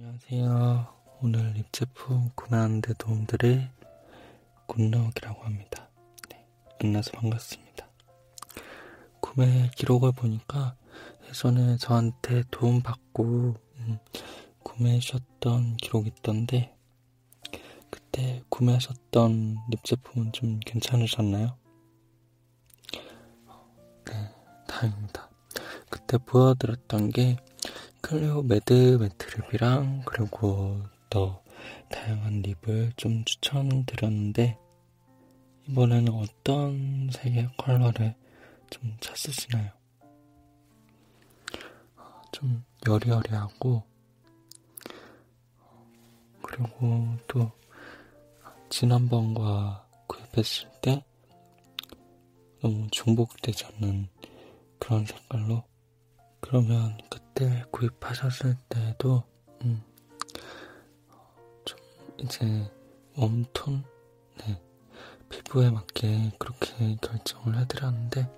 안녕하세요. 오늘 립 제품 구매하는데 도움드릴 굿럭이라고 합니다. 네, 만나서 반갑습니다. 구매 기록을 보니까 예전에 저한테 도움 받고 음, 구매하셨던 기록이 있던데 그때 구매하셨던 립 제품은 좀 괜찮으셨나요? 네, 다행입니다. 그때 보여드렸던 게 클리오 매드 매트립이랑 그리고 더 다양한 립을 좀 추천드렸는데 이번에는 어떤 색의 컬러를 좀 찾으시나요? 좀 여리여리하고 그리고 또 지난번과 구입했을 때 너무 중복되지 않는 그런 색깔로 그러면 그때 구입하셨을 때도 음, 좀 이제 웜톤 네, 피부에 맞게 그렇게 결정을 해드렸는데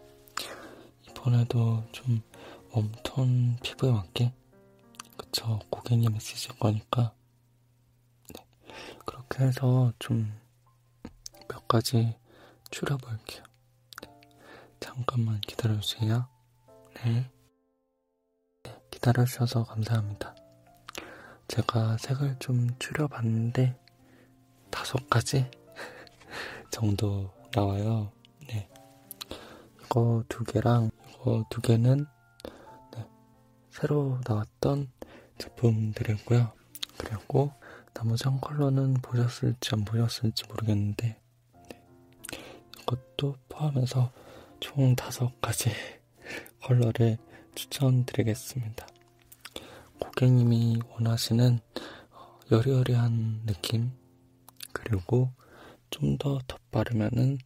이번에도 좀 웜톤 피부에 맞게 그쵸 고객님이 쓰실 거니까 네, 그렇게 해서 좀몇 가지 추려볼게요. 네, 잠깐만 기다려주세요. 네. 기다려주셔서 감사합니다. 제가 색을 좀 추려봤는데 다섯 가지 정도 나와요. 네. 이거 두 개랑 이거 두 개는 네. 새로 나왔던 제품들이고요. 그리고 나머지 한 컬러는 보셨을지 안 보셨을지 모르겠는데 네. 이것도 포함해서 총 다섯 가지 컬러를 추천드리겠습니다. 고객님이 원하시는 어, 여리여리한 느낌 그리고 좀더 덧바르면은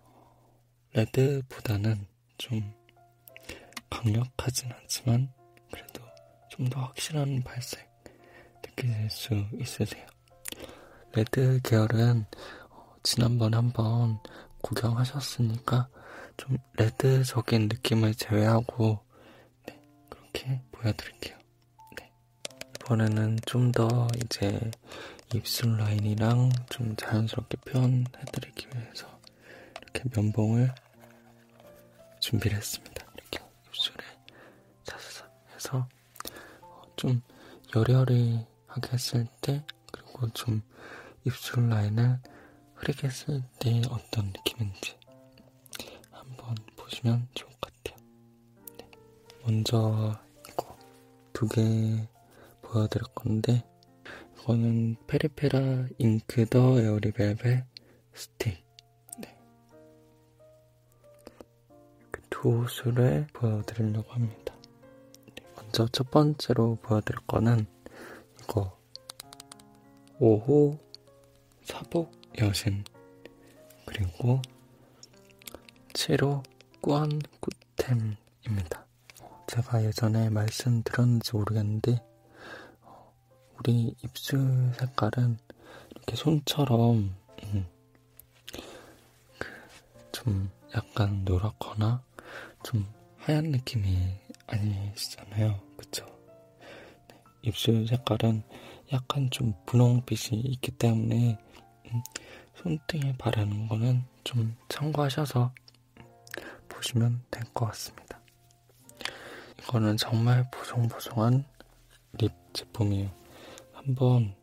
어, 레드보다는 좀 강력하진 않지만 그래도 좀 더 확실한 발색 느끼실 수 있으세요. 레드 계열은 어, 지난번에 한번 구경하셨으니까 좀 레드적인 느낌을 제외하고 보여드릴게요. 네. 이번에는 좀 더 이제 입술 라인이랑 좀 자연스럽게 표현해드리기 위해서 이렇게 면봉을 준비를 했습니다. 이렇게 입술에 사사사 해서 좀 여리여리하게 했을 때 그리고 좀 입술 라인을 흐리게 했을 때 어떤 느낌인지 한번 보시면 좋을 것 같아요. 네. 먼저 두 개 보여드릴 건데 이거는 페리페라 잉크 더 에어리 벨벳 스틱 네. 두 옷을 보여드리려고 합니다. 네. 먼저 첫 번째로 보여드릴 거는 이거 5호 사복 여신 그리고 7호 꾸안 꾸템입니다. 제가 예전에 말씀드렸는지 모르겠는데 우리 입술 색깔은 이렇게 손처럼 음, 그좀 약간 노랗거나 좀 하얀 느낌이 아니시잖아요. 그쵸? 네, 입술 색깔은 약간 좀 분홍빛이 있기 때문에 음, 손등에 바르는 거는 좀 참고하셔서 보시면 될 것 같습니다. 이거는 정말 보송보송한 립 제품이에요. 한번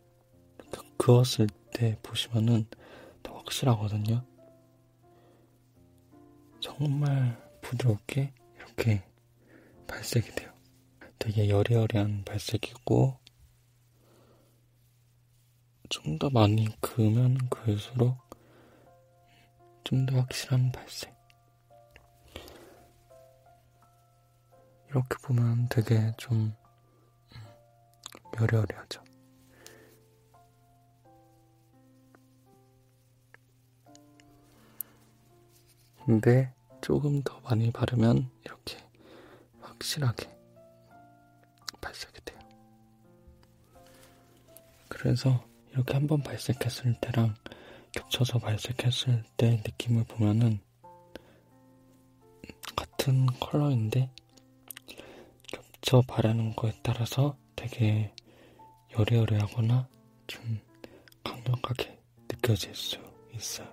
그었을 때 보시면은 더 확실하거든요. 정말 부드럽게 이렇게 발색이 돼요. 되게 여리여리한 발색이고 좀 더 많이 그으면 그을수록 좀 더 확실한 발색. 이렇게 보면 되게 좀 여리여리하죠. 근데 조금 더 많이 바르면 이렇게 확실하게 발색이 돼요. 그래서 이렇게 한번 발색했을 때랑 겹쳐서 발색했을 때 느낌을 보면은 같은 컬러인데 겹쳐 바르는 거에 따라서 되게 여리여리하거나 좀 강력하게 느껴질 수 있어요.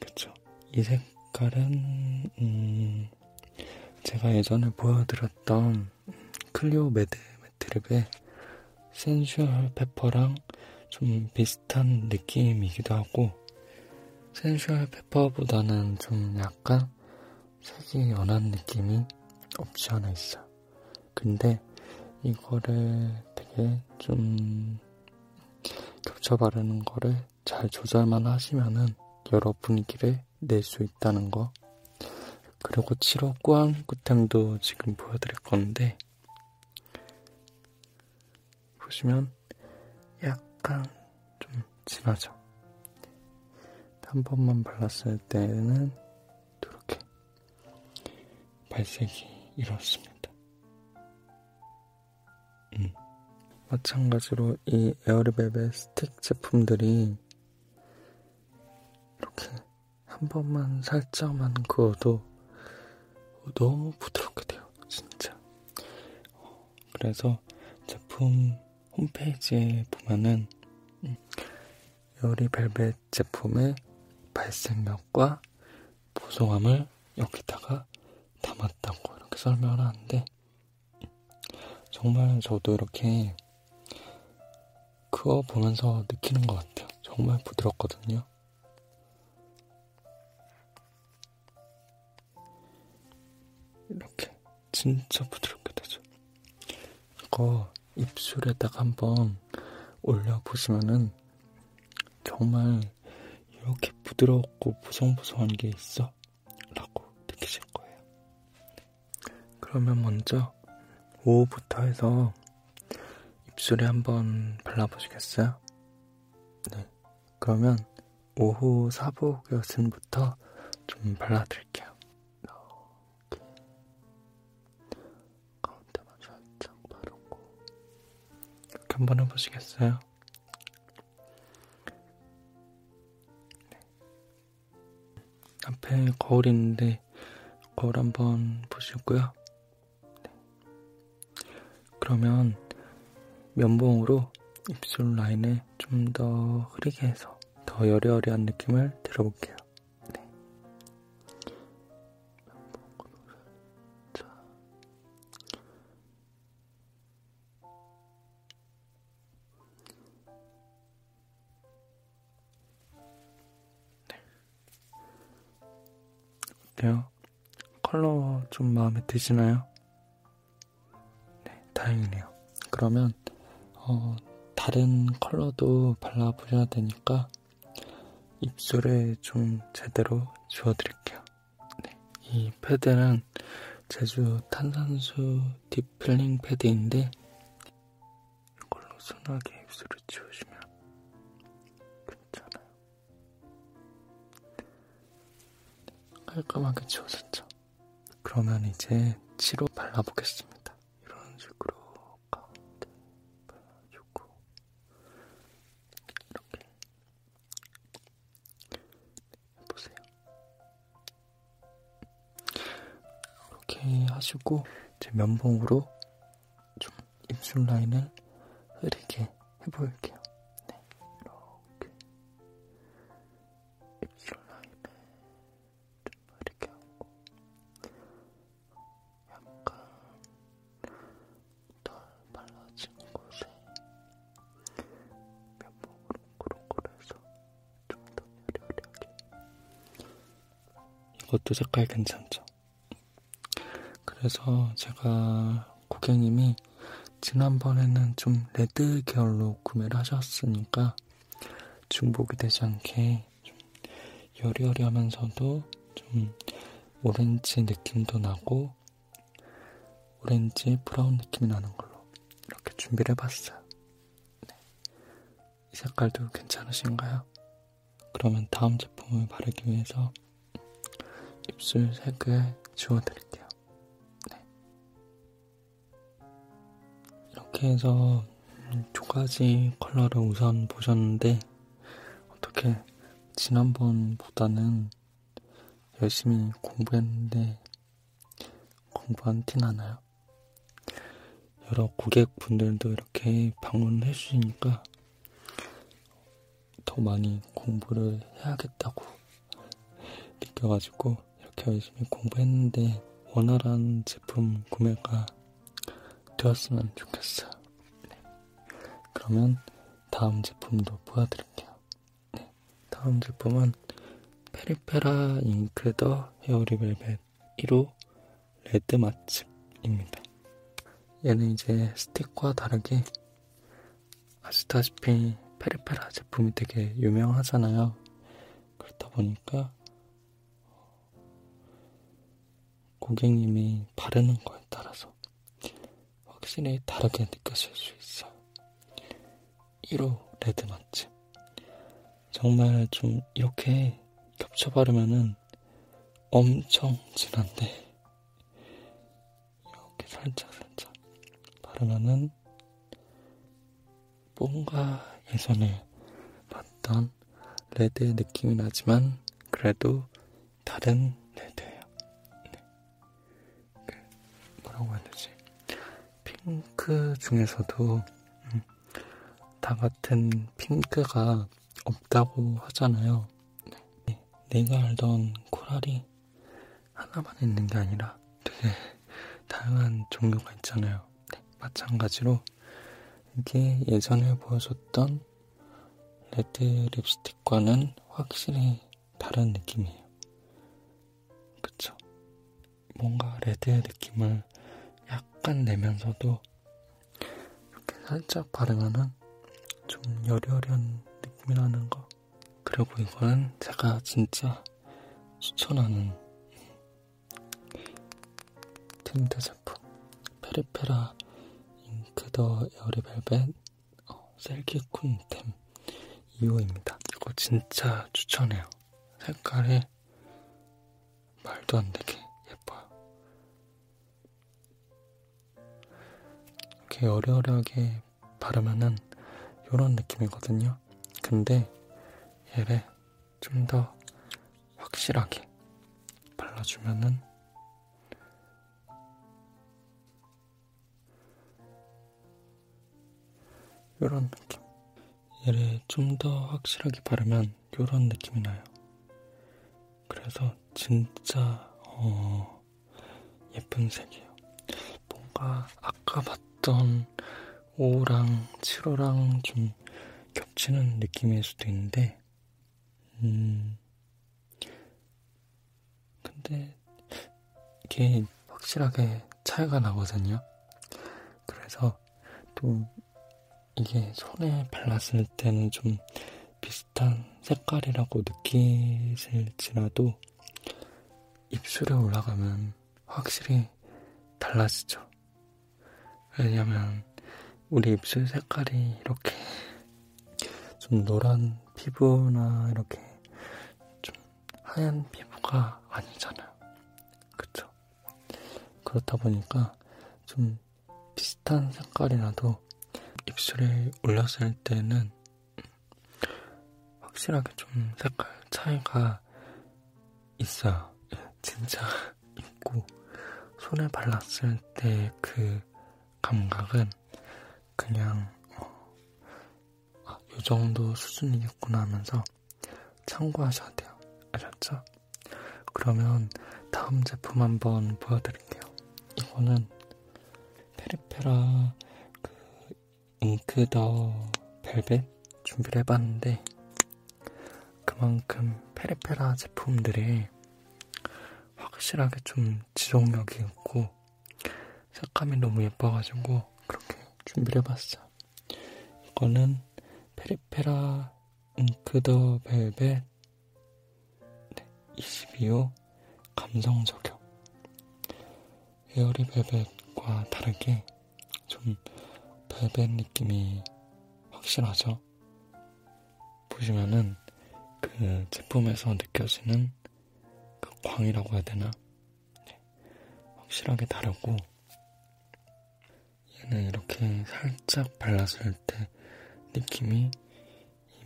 그쵸? 이 색깔은, 음, 제가 예전에 보여드렸던 클리오 매드 매트립의 센슈얼 페퍼랑 좀 비슷한 느낌이기도 하고, 센슈얼 페퍼보다는 좀 약간 색이 연한 느낌이 없지 않아 있어요. 근데 이거를 되게 좀 겹쳐 바르는 거를 잘 조절만 하시면은 여러 분위기를 낼 수 있다는 거. 그리고 7호 꾸안꾸템도 지금 보여드릴 건데 보시면 약간 좀 진하죠. 한 번만 발랐을 때는 이렇게 발색이 이렇습니다. 마찬가지로 이 에어리벨벳 스틱 제품들이 이렇게 한 번만 살짝만 그어도 너무 부드럽게 돼요, 진짜. 그래서 제품 홈페이지에 보면은 에어리벨벳 제품의 발색력과 보송함을 여기다가 담았다고 이렇게 설명을 하는데 정말 저도 이렇게 그거 보면서 느끼는 것 같아요. 정말 부드럽거든요. 이렇게 진짜 부드럽게 되죠. 이거 입술에다가 한번 올려보시면은 정말 이렇게 부드럽고 보송보송한 게 있어? 라고 느끼실 거예요. 그러면 먼저 오후부터 해서 입술에 한번 발라보시겠어요? 네. 그러면 오후 사복 여신부터 좀 발라드릴게요. 가운데만 살짝 바르고 한번 해보시겠어요? 네. 앞에 거울 있는데 거울 한번 보시고요. 네. 그러면 면봉으로 입술 라인을 좀더 흐리게 해서 더 여리여리한 느낌을 들어볼게요. 네. 네. 컬러 좀 마음에 드시나요? 네, 다행이네요. 그러면 어, 다른 컬러도 발라보셔야 되니까 입술에 좀 제대로 지워드릴게요. 네, 이 패드는 제주 탄산수 딥필링 패드인데 이걸로 순하게 입술을 지우시면 괜찮아요. 깔끔하게 지워졌죠? 그러면 이제 치로 발라보겠습니다. 이런 식으로 하시고 제 면봉으로 좀 입술 라인을 흐리게 해볼게요. 네, 이렇게 입술 라인을 좀 흐리게 하고 약간 덜 발라진 곳에 면봉으로 고루고루해서 좀더 여리여리하게 이것도 색깔 괜찮죠? 그래서 제가 고객님이 지난번에는 좀 레드 계열로 구매를 하셨으니까 중복이 되지 않게 좀 여리여리하면서도 좀 오렌지 느낌도 나고 오렌지 브라운 느낌이 나는 걸로 이렇게 준비를 해봤어요. 네. 이 색깔도 괜찮으신가요? 그러면 다음 제품을 바르기 위해서 입술 색을 지워드릴게요. 이렇게 해서 두 가지 컬러를 우선 보셨는데 어떻게 지난번보다는 열심히 공부했는데 공부한 티 나나요? 여러 고객분들도 이렇게 방문해 주시니까 더 많이 공부를 해야겠다고 느껴가지고 이렇게 열심히 공부했는데 원활한 제품 구매가 되었으면 좋겠어요. 네. 그러면 다음 제품도 보여드릴게요. 네. 다음 제품은 페리페라 잉크 더 에어리 벨벳 1호 레드 맛집입니다. 얘는 이제 스틱과 다르게 아시다시피 페리페라 제품이 되게 유명하잖아요. 그렇다 보니까 고객님이 바르는 따라서 확실히 다르게 느껴질 수 있어요. 1호 레드 맛집. 정말 좀 이렇게 겹쳐 바르면은 엄청 진한데 이렇게 살짝 살짝 바르면은 뭔가 예전에 봤던 레드의 느낌이 나지만 그래도 다른 레드예요. 네. 그 뭐라고 해야 되지? 핑크 중에서도 음, 다 같은 핑크가 없다고 하잖아요. 네. 내가 알던 코랄이 하나만 있는 게 아니라 되게 다양한 종류가 있잖아요. 네. 마찬가지로 이게 예전에 보여줬던 레드 립스틱과는 확실히 다른 느낌이에요. 그쵸? 뭔가 레드의 느낌을 약간 내면서도 살짝 바르면은 좀 여려려한 느낌이라는 거. 그리고 이거는 제가 진짜 추천하는 틴트 제품. 페리페라 잉크 더 에어리 벨벳 어, 셀기꾼템 2호입니다. 이거 진짜 추천해요. 색깔이 말도 안 되게 이렇게 여리하게 바르면은 이런 느낌이거든요. 근데 얘를 좀 더 확실하게 발라주면은 이런 느낌. 얘를 좀 더 확실하게 바르면 이런 느낌이 나요. 그래서 진짜 어, 예쁜 색이에요. 뭔가 아까 봤던 5랑 7호랑 좀 겹치는 느낌일 수도 있는데 음 근데 이게 확실하게 차이가 나거든요. 그래서 또 이게 손에 발랐을 때는 좀 비슷한 색깔이라고 느끼실지라도 입술에 올라가면 확실히 달라지죠. 왜냐면 우리 입술 색깔이 이렇게 좀 노란 피부나 이렇게 좀 하얀 피부가 아니잖아요. 그쵸? 그렇다 보니까 좀 비슷한 색깔이라도 입술에 올렸을 때는 확실하게 좀 색깔 차이가 있어요. 진짜 있고 손에 발랐을 때 그 감각은 그냥 어, 아, 이 정도 수준이겠구나 하면서 참고하셔야 돼요. 아셨죠? 그러면 다음 제품 한번 보여드릴게요. 이거는 페리페라 잉크 더 벨벳 준비를 해봤는데 그만큼 페리페라 제품들이 확실하게 좀 지속력이 있고 색감이 너무 예뻐가지고 그렇게 준비를 해봤어요. 이거는 페리페라 잉크 더 벨벳 22호 감성 저격 에어리 벨벳과 다르게 좀 벨벳 느낌이 확실하죠? 보시면은 그 제품에서 느껴지는 그 광이라고 해야 되나? 네. 확실하게 다르고 네, 이렇게 살짝 발랐을 때 느낌이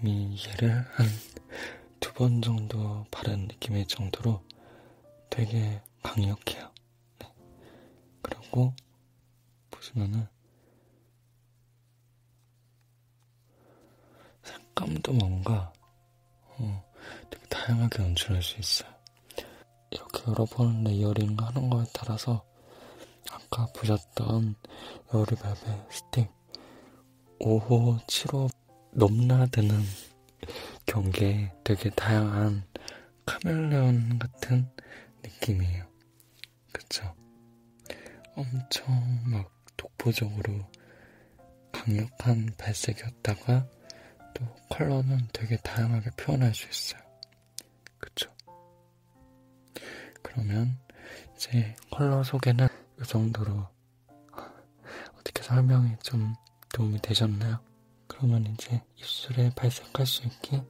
이미 얘를 한 두 번 정도 바른 느낌의 정도로 되게 강력해요. 네. 그리고 보시면은 색감도 뭔가 어, 되게 다양하게 연출할 수 있어요. 이렇게 여러 번 layering 하는 거에 따라서 아까 보셨던 에어리 벨벳 스틱 5호, 7호 넘나드는 경계에 되게 다양한 카멜레온 같은 느낌이에요. 그쵸? 엄청 막 독보적으로 강력한 발색이었다가 또 컬러는 되게 다양하게 표현할 수 있어요. 그쵸? 그러면 이제 컬러 소개는 이 정도로 어떻게 설명이 좀 도움이 되셨나요? 그러면 이제 입술에 발색할 수 있게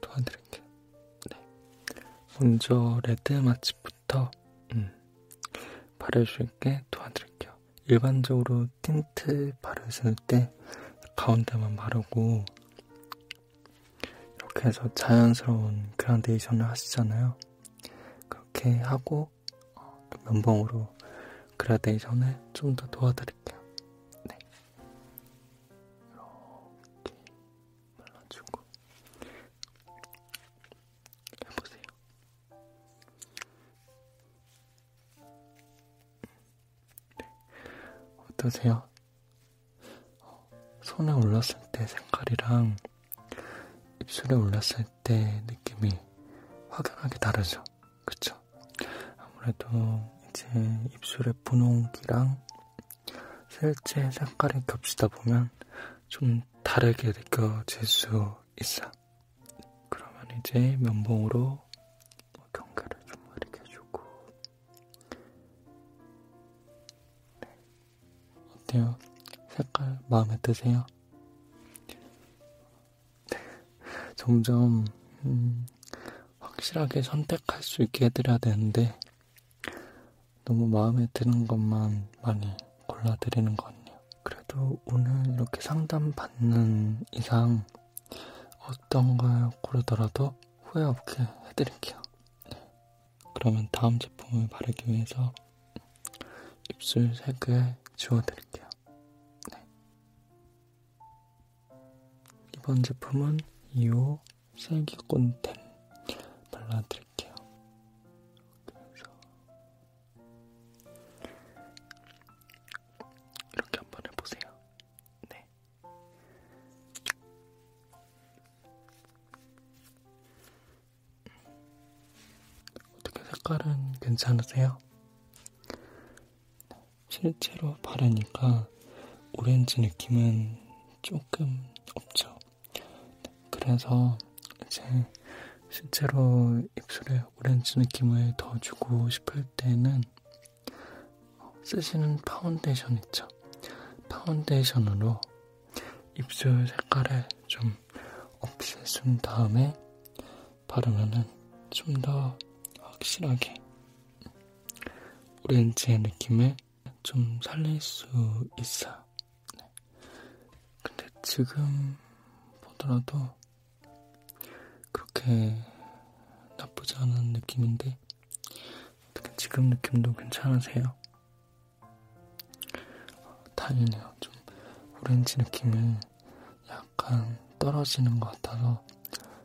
도와드릴게요. 네. 먼저 레드 맛집부터 음, 있게 도와드릴게요. 일반적으로 틴트 바르실 때 가운데만 바르고 이렇게 해서 자연스러운 그라데이션을 하시잖아요. 그렇게 하고 어, 면봉으로 그라데이션을 좀더 도와드릴게요. 네. 이렇게 발라주고 해보세요. 네. 어떠세요? 손에 올렸을 때 색깔이랑 입술에 올렸을 때 느낌이 확연하게 다르죠? 그쵸? 아무래도 이제 입술의 분홍기랑 실제 색깔이 겹치다 보면 좀 다르게 느껴질 수 있어. 그러면 이제 면봉으로 경계를 좀 가리켜주고 네. 어때요? 색깔 마음에 드세요? 네. 점점 음, 확실하게 선택할 수 있게 해드려야 되는데 너무 마음에 드는 것만 많이 골라드리는 것 같네요. 그래도 오늘 이렇게 상담 받는 이상 어떤 걸 고르더라도 후회 없게 해드릴게요. 네. 그러면 다음 제품을 바르기 위해서 입술 색을 지워드릴게요. 네. 이번 제품은 2호 슬기꽃템 발라드릴게요. 색깔은 괜찮으세요? 실제로 바르니까 오렌지 느낌은 조금 없죠. 그래서 이제 실제로 입술에 오렌지 느낌을 더 주고 싶을 때는 쓰시는 파운데이션 있죠. 파운데이션으로 입술 색깔을 좀 없애준 다음에 바르면은 좀더 확실하게 오렌지의 느낌을 좀 살릴 수 있어요. 네. 근데 지금 보더라도 그렇게 나쁘지 않은 느낌인데 지금 느낌도 괜찮으세요? 다행이네요. 좀 오렌지 느낌이 약간 떨어지는 것 같아서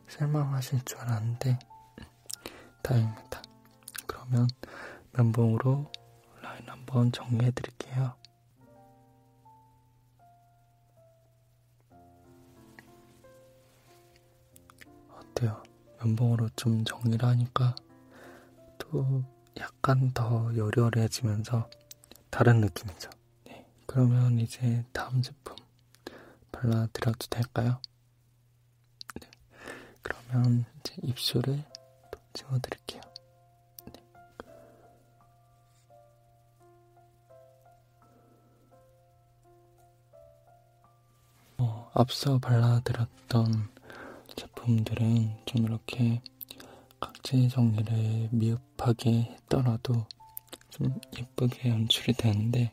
실망하실 줄 알았는데 다행입니다. 그러면 면봉으로 라인 한번 정리해 드릴게요. 어때요? 면봉으로 좀 정리를 하니까 또 약간 더 여려해지면서 다른 느낌이죠. 네, 그러면 이제 다음 제품 발라드려도 될까요? 네, 그러면 이제 입술을 또 지워드릴게요. 앞서 발라드렸던 제품들은 좀 이렇게 각질 정리를 미흡하게 했더라도 좀 예쁘게 연출이 되는데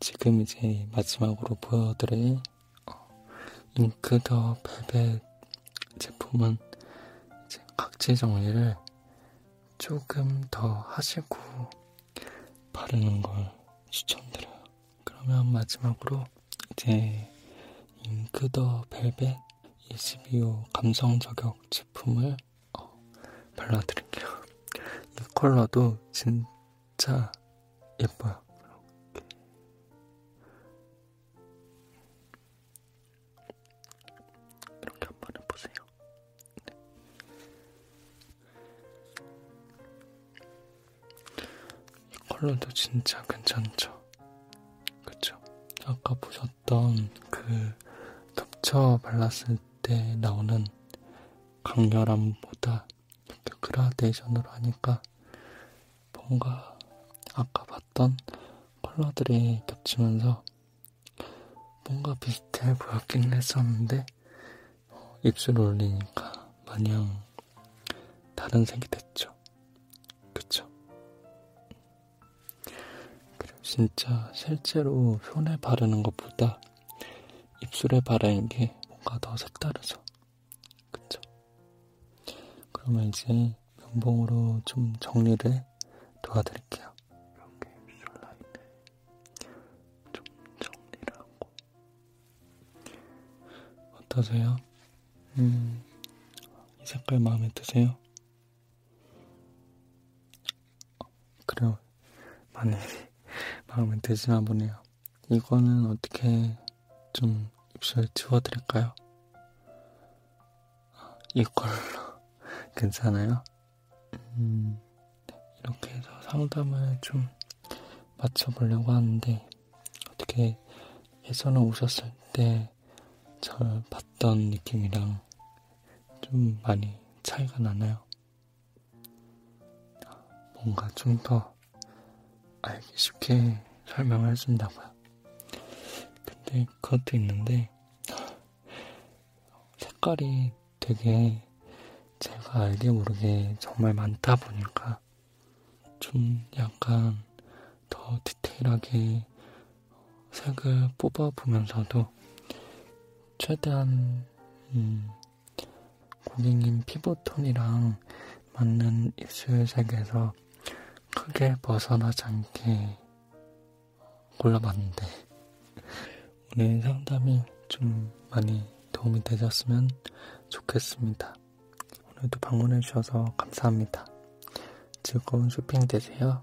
지금 이제 마지막으로 보여드릴 어, 잉크 더 벨벳 제품은 이제 각질 정리를 조금 더 하시고 바르는 걸 추천드려요. 그러면 마지막으로 이제 잉크 더 벨벳 22호 감성 저격 제품을 어, 발라드릴게요. 이 컬러도 진짜 예뻐요. 이렇게 한번 해보세요. 네. 이 컬러도 진짜 괜찮죠? 그쵸? 아까 보셨던 그 겹쳐 발랐을 때 나오는 강렬함보다 이렇게 그라데이션으로 하니까 뭔가 아까 봤던 컬러들이 겹치면서 뭔가 비슷해 보였긴 했었는데 어, 입술 올리니까 마냥 다른 색이 됐죠. 그쵸? 그리고 진짜 실제로 손에 바르는 것보다 입술에 바르는 게 뭔가 더 색다르죠. 그쵸? 그러면 이제 면봉으로 좀 정리를 도와드릴게요. 이렇게 입술 라인을 좀 정리를 하고 어떠세요? 음, 이 색깔 마음에 드세요? 그래요. 많이 마음에 드시나 보네요. 이거는 어떻게 좀 입술 지워드릴까요? 이걸로 괜찮아요? 음, 이렇게 해서 상담을 좀 맞춰보려고 하는데 어떻게 예전에 오셨을 때 절 봤던 느낌이랑 좀 많이 차이가 나나요? 뭔가 좀 더 알기 쉽게 설명을 해준다고요. 근데 그것도 있는데 색깔이 되게 제가 알게 모르게 정말 많다 보니까 좀 약간 더 디테일하게 색을 뽑아보면서도 최대한 음, 고객님 피부톤이랑 맞는 입술색에서 크게 벗어나지 않게 골라봤는데 오늘 상담이 좀 많이 도움이 되셨으면 좋겠습니다. 오늘도 방문해주셔서 감사합니다. 즐거운 쇼핑 되세요.